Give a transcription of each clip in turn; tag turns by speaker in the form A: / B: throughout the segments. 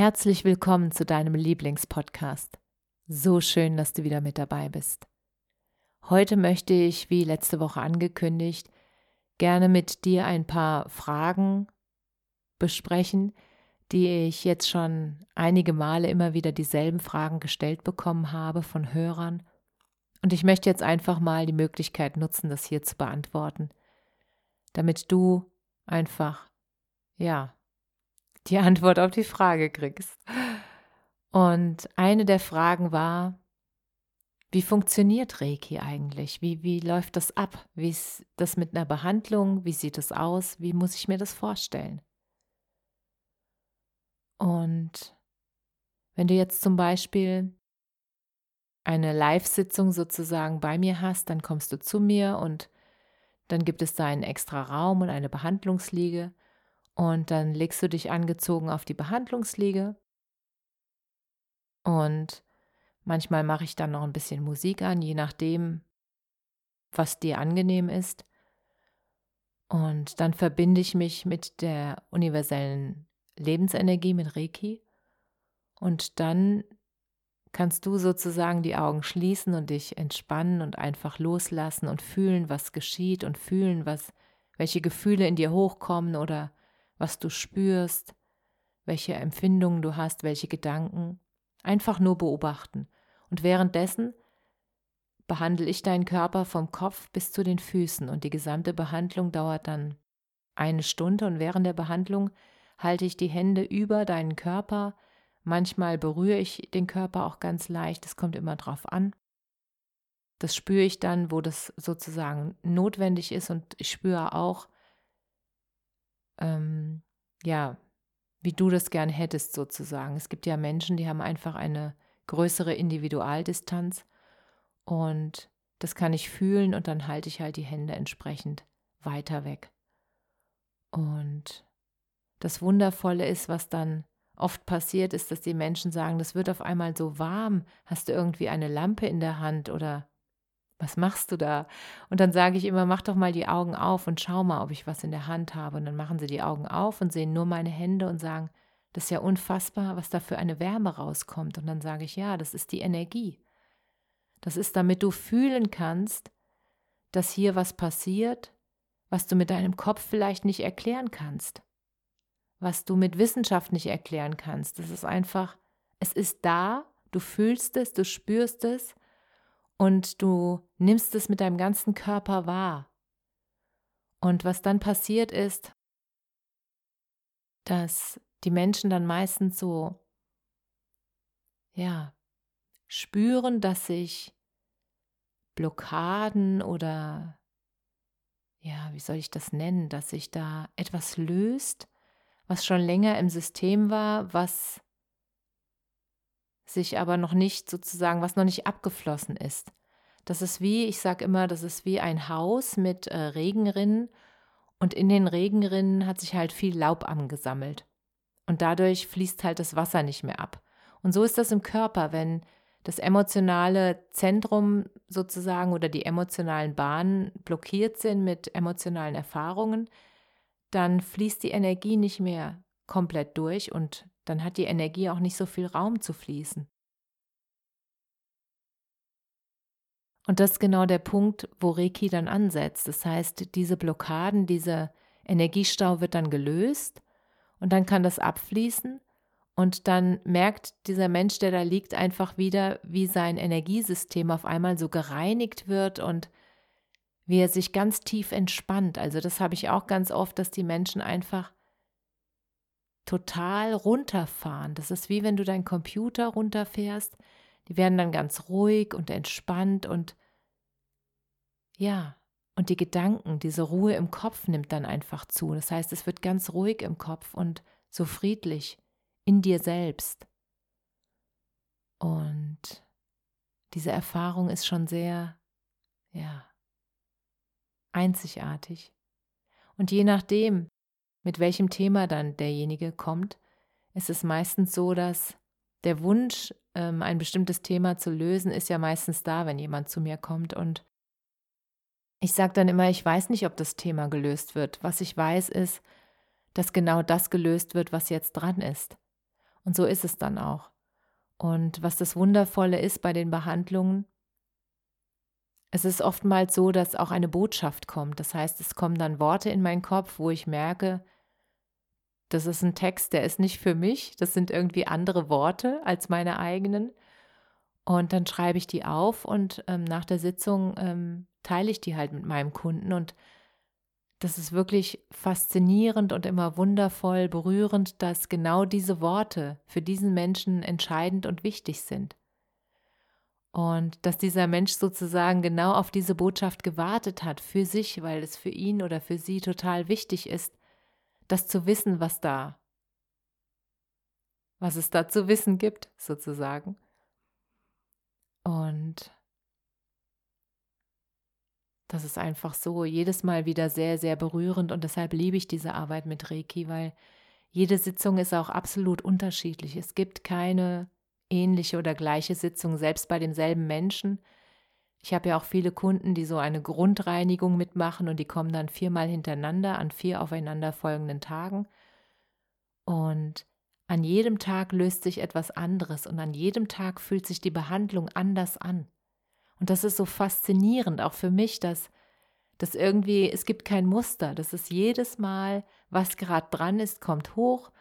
A: Herzlich willkommen zu deinem Lieblingspodcast. So schön, dass du wieder mit dabei bist. Heute möchte ich, wie letzte Woche angekündigt, gerne mit dir ein paar Fragen besprechen, die ich jetzt schon einige Male immer wieder dieselben Fragen gestellt bekommen habe von Hörern. Und ich möchte jetzt einfach mal die Möglichkeit nutzen, das hier zu beantworten, damit du einfach, ja, die Antwort auf die Frage kriegst. Und eine der Fragen war, wie funktioniert Reiki eigentlich? Wie, wie läuft das ab? Wie ist das mit einer Behandlung? Wie sieht es aus? Wie muss ich mir das vorstellen? Und wenn du jetzt zum Beispiel eine Live-Sitzung sozusagen bei mir hast, dann kommst du zu mir und dann gibt es da einen extra Raum und eine Behandlungsliege und dann legst du dich angezogen auf die Behandlungsliege und manchmal mache ich dann noch ein bisschen Musik an, je nachdem, was dir angenehm ist. Und dann verbinde ich mich mit der universellen Lebensenergie, mit Reiki. Und dann kannst du sozusagen die Augen schließen und dich entspannen und einfach loslassen und fühlen, was geschieht und fühlen, was, welche Gefühle in dir hochkommen oder was du spürst, welche Empfindungen du hast, welche Gedanken. Einfach nur beobachten. Und währenddessen behandle ich deinen Körper vom Kopf bis zu den Füßen und die gesamte Behandlung dauert dann eine Stunde und während der Behandlung halte ich die Hände über deinen Körper. Manchmal berühre ich den Körper auch ganz leicht, es kommt immer drauf an. Das spüre ich dann, wo das sozusagen notwendig ist und ich spüre auch, ähm, ja, wie du das gern hättest sozusagen. Es gibt ja Menschen, die haben einfach eine größere Individualdistanz und das kann ich fühlen und dann halte ich halt die Hände entsprechend weiter weg. Und das Wundervolle ist, was dann oft passiert, ist, dass die Menschen sagen, das wird auf einmal so warm, hast du irgendwie eine Lampe in der Hand oder was machst du da? Und dann sage ich immer, mach doch mal die Augen auf und schau mal, ob ich was in der Hand habe. Und dann machen sie die Augen auf und sehen nur meine Hände und sagen, das ist ja unfassbar, was da für eine Wärme rauskommt. Und dann sage ich, ja, das ist die Energie. Das ist, damit du fühlen kannst, dass hier was passiert, was du mit deinem Kopf vielleicht nicht erklären kannst, was du mit Wissenschaft nicht erklären kannst. Das ist einfach, es ist da, du fühlst es, du spürst es und du nimmst es mit deinem ganzen Körper wahr. Und was dann passiert ist, dass die Menschen dann meistens so, ja, spüren, dass sich Blockaden oder, ja, wie soll ich das nennen, dass sich da etwas löst, was schon länger im System war, was sich aber noch nicht sozusagen, was noch nicht abgeflossen ist. Das ist wie, ich sage immer, das ist wie ein Haus mit äh, Regenrinnen und in den Regenrinnen hat sich halt viel Laub angesammelt. Und dadurch fließt halt das Wasser nicht mehr ab. Und so ist das im Körper, wenn das emotionale Zentrum sozusagen oder die emotionalen Bahnen blockiert sind mit emotionalen Erfahrungen, dann fließt die Energie nicht mehr komplett durch und dann hat die Energie auch nicht so viel Raum zu fließen. Und das ist genau der Punkt, wo Reiki dann ansetzt. Das heißt, diese Blockaden, dieser Energiestau wird dann gelöst und dann kann das abfließen und dann merkt dieser Mensch, der da liegt, einfach wieder, wie sein Energiesystem auf einmal so gereinigt wird und wie er sich ganz tief entspannt. Also das habe ich auch ganz oft, dass die Menschen einfach total runterfahren. Das ist wie wenn du deinen Computer runterfährst. Die werden dann ganz ruhig und entspannt und ja, und die Gedanken, diese Ruhe im Kopf nimmt dann einfach zu. Das heißt, es wird ganz ruhig im Kopf und so friedlich in dir selbst. Und diese Erfahrung ist schon sehr, ja, einzigartig. Und je nachdem, mit welchem Thema dann derjenige kommt, ist es meistens so, dass der Wunsch, ähm, ein bestimmtes Thema zu lösen, ist ja meistens da, wenn jemand zu mir kommt. Und ich sage dann immer, ich weiß nicht, ob das Thema gelöst wird. Was ich weiß, ist, dass genau das gelöst wird, was jetzt dran ist. Und so ist es dann auch. Und was das Wundervolle ist bei den Behandlungen, es ist oftmals so, dass auch eine Botschaft kommt. Das heißt, es kommen dann Worte in meinen Kopf, wo ich merke, das ist ein Text, der ist nicht für mich, das sind irgendwie andere Worte als meine eigenen. Und dann schreibe ich die auf und ähm, nach der Sitzung ähm, teile ich die halt mit meinem Kunden. Und das ist wirklich faszinierend und immer wundervoll berührend, dass genau diese Worte für diesen Menschen entscheidend und wichtig sind. Und dass dieser Mensch sozusagen genau auf diese Botschaft gewartet hat für sich, weil es für ihn oder für sie total wichtig ist, das zu wissen, was da, was es da zu wissen gibt, sozusagen. Und das ist einfach so jedes Mal wieder sehr, sehr berührend und deshalb liebe ich diese Arbeit mit Reiki, weil jede Sitzung ist auch absolut unterschiedlich. Es gibt keine ähnliche oder gleiche Sitzung, selbst bei demselben Menschen. Ich habe ja auch viele Kunden, die so eine Grundreinigung mitmachen und die kommen dann viermal hintereinander an vier aufeinanderfolgenden Tagen. Und an jedem Tag löst sich etwas anderes und an jedem Tag fühlt sich die Behandlung anders an. Und das ist so faszinierend, auch für mich, dass dass irgendwie, es gibt kein Muster. Das ist jedes Mal, was gerade dran ist, kommt hoch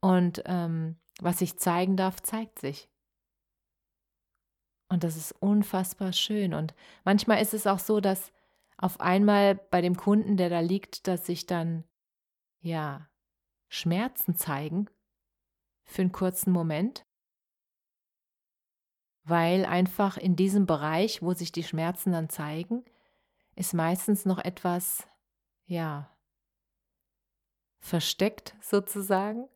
A: und ähm, was sich zeigen darf, zeigt sich. Und das ist unfassbar schön. Und manchmal ist es auch so, dass auf einmal bei dem Kunden, der da liegt, dass sich dann, ja, Schmerzen zeigen für einen kurzen Moment, weil einfach in diesem Bereich, wo sich die Schmerzen dann zeigen, ist meistens noch etwas, ja, versteckt sozusagen.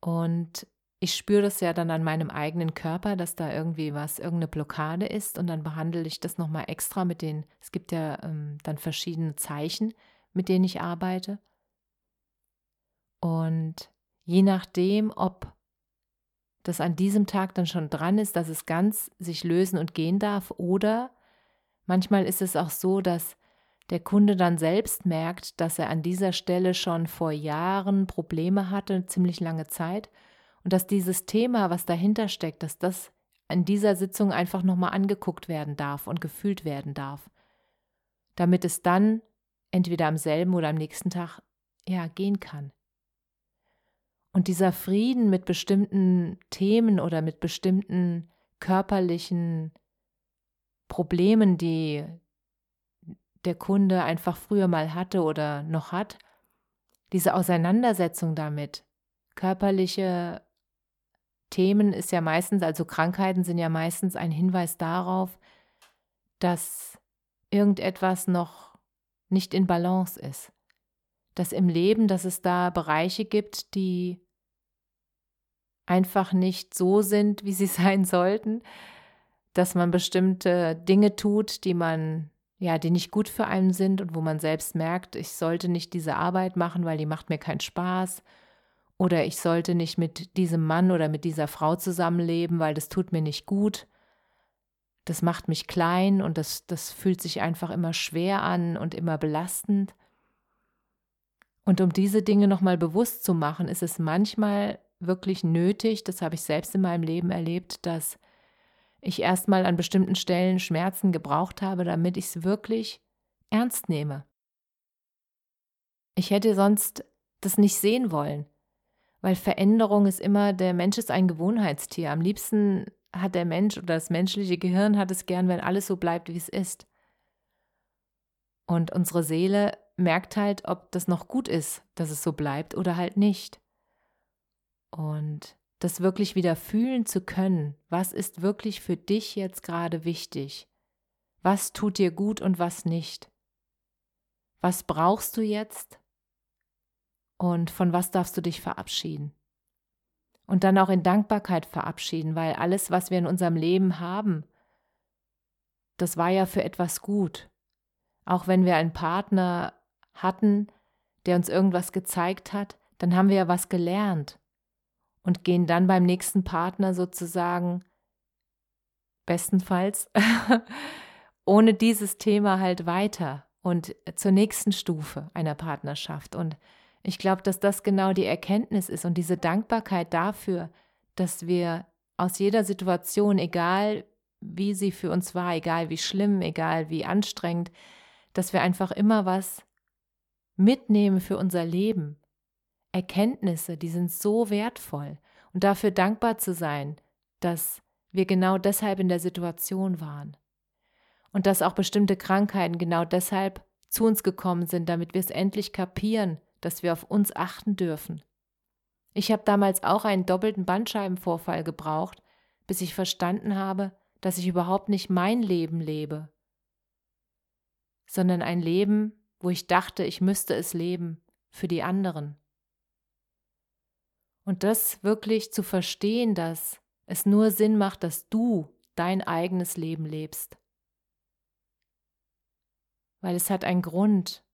A: Und ich spüre das ja dann an meinem eigenen Körper, dass da irgendwie was, irgendeine Blockade ist und dann behandle ich das nochmal extra mit den, es gibt ja ähm, dann verschiedene Zeichen, mit denen ich arbeite. Und je nachdem, ob das an diesem Tag dann schon dran ist, dass es ganz sich lösen und gehen darf oder manchmal ist es auch so, dass der Kunde dann selbst merkt, dass er an dieser Stelle schon vor Jahren Probleme hatte, ziemlich lange Zeit und dass dieses Thema, was dahinter steckt, dass das in dieser Sitzung einfach nochmal angeguckt werden darf und gefühlt werden darf, damit es dann entweder am selben oder am nächsten Tag ja gehen kann. Und dieser Frieden mit bestimmten Themen oder mit bestimmten körperlichen Problemen, die der Kunde einfach früher mal hatte oder noch hat, diese Auseinandersetzung damit, körperliche Themen ist ja meistens, also Krankheiten sind ja meistens ein Hinweis darauf, dass irgendetwas noch nicht in Balance ist. Dass im Leben, dass es da Bereiche gibt, die einfach nicht so sind, wie sie sein sollten, dass man bestimmte Dinge tut, die man ja, die nicht gut für einen sind und wo man selbst merkt, ich sollte nicht diese Arbeit machen, weil die macht mir keinen Spaß oder ich sollte nicht mit diesem Mann oder mit dieser Frau zusammenleben, weil das tut mir nicht gut. Das macht mich klein und das, das fühlt sich einfach immer schwer an und immer belastend. Und um diese Dinge nochmal bewusst zu machen, ist es manchmal wirklich nötig, das habe ich selbst in meinem Leben erlebt, dass ich erstmal an bestimmten Stellen Schmerzen gebraucht habe, damit ich es wirklich ernst nehme. Ich hätte sonst das nicht sehen wollen. Weil Veränderung ist immer, der Mensch ist ein Gewohnheitstier. Am liebsten hat der Mensch oder das menschliche Gehirn hat es gern, wenn alles so bleibt, wie es ist. Und unsere Seele merkt halt, ob das noch gut ist, dass es so bleibt oder halt nicht. Und das wirklich wieder fühlen zu können, was ist wirklich für dich jetzt gerade wichtig? Was tut dir gut und was nicht? Was brauchst du jetzt? Und von was darfst du dich verabschieden? Und dann auch in Dankbarkeit verabschieden, weil alles, was wir in unserem Leben haben, das war ja für etwas gut. Auch wenn wir einen Partner hatten, der uns irgendwas gezeigt hat, dann haben wir ja was gelernt und gehen dann beim nächsten Partner sozusagen bestenfalls ohne dieses Thema halt weiter und zur nächsten Stufe einer Partnerschaft. Und ich glaube, dass das genau die Erkenntnis ist und diese Dankbarkeit dafür, dass wir aus jeder Situation, egal wie sie für uns war, egal wie schlimm, egal wie anstrengend, dass wir einfach immer was mitnehmen für unser Leben. Erkenntnisse, die sind so wertvoll und dafür dankbar zu sein, dass wir genau deshalb in der Situation waren und dass auch bestimmte Krankheiten genau deshalb zu uns gekommen sind, damit wir es endlich kapieren, dass wir auf uns achten dürfen. Ich habe damals auch einen doppelten Bandscheibenvorfall gebraucht, bis ich verstanden habe, dass ich überhaupt nicht mein Leben lebe, sondern ein Leben, wo ich dachte, ich müsste es leben für die anderen. Und das wirklich zu verstehen, dass es nur Sinn macht, dass du dein eigenes Leben lebst. Weil es hat einen Grund,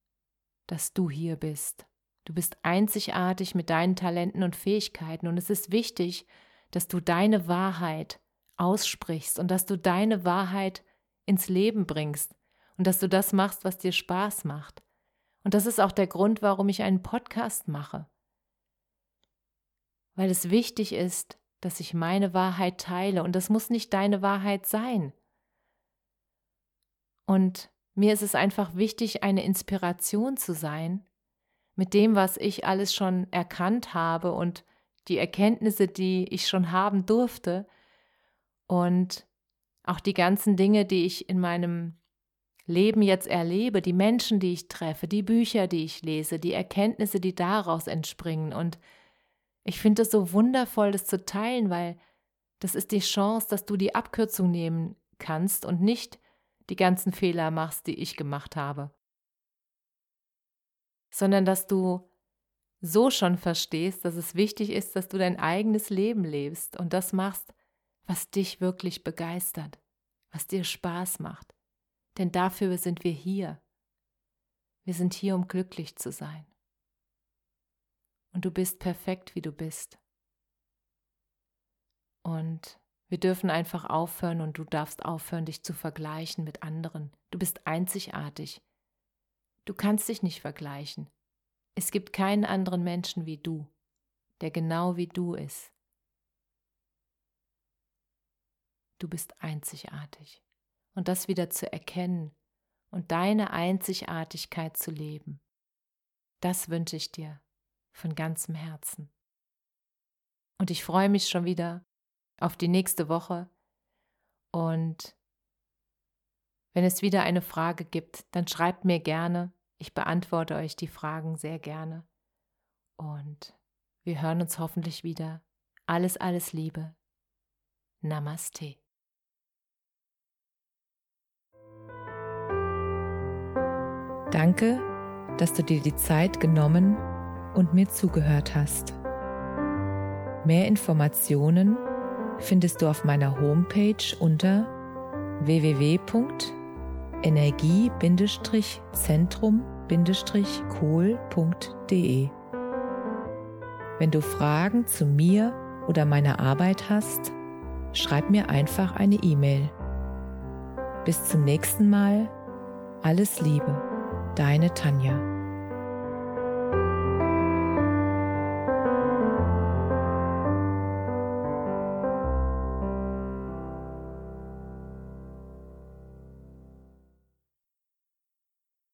A: dass du hier bist. Du bist einzigartig mit deinen Talenten und Fähigkeiten und es ist wichtig, dass du deine Wahrheit aussprichst und dass du deine Wahrheit ins Leben bringst und dass du das machst, was dir Spaß macht. Und das ist auch der Grund, warum ich einen Podcast mache. Weil es wichtig ist, dass ich meine Wahrheit teile und das muss nicht deine Wahrheit sein. Und mir ist es einfach wichtig, eine Inspiration zu sein mit dem, was ich alles schon erkannt habe und die Erkenntnisse, die ich schon haben durfte und auch die ganzen Dinge, die ich in meinem Leben jetzt erlebe, die Menschen, die ich treffe, die Bücher, die ich lese, die Erkenntnisse, die daraus entspringen. Und ich finde es so wundervoll, das zu teilen, weil das ist die Chance, dass du die Abkürzung nehmen kannst und nicht die ganzen Fehler machst, die ich gemacht habe, sondern dass du so schon verstehst, dass es wichtig ist, dass du dein eigenes Leben lebst und das machst, was dich wirklich begeistert, was dir Spaß macht. Denn dafür sind wir hier. Wir sind hier, um glücklich zu sein. Und du bist perfekt, wie du bist. Und wir dürfen einfach aufhören und du darfst aufhören, dich zu vergleichen mit anderen. Du bist einzigartig. Du kannst dich nicht vergleichen. Es gibt keinen anderen Menschen wie du, der genau wie du ist. Du bist einzigartig. Und das wieder zu erkennen und deine Einzigartigkeit zu leben, das wünsche ich dir von ganzem Herzen. Und ich freue mich schon wieder auf die nächste Woche. Und wenn es wieder eine Frage gibt, dann schreibt mir gerne. Ich beantworte euch die Fragen sehr gerne. Und wir hören uns hoffentlich wieder. Alles, alles Liebe. Namaste. Danke, dass du dir die Zeit genommen und mir zugehört hast. Mehr Informationen findest du auf meiner Homepage unter www.energie-zentrum-kohl.de. Wenn du Fragen zu mir oder meiner Arbeit hast, schreib mir einfach eine E-Mail. Bis zum nächsten Mal. Alles Liebe, deine Tanja.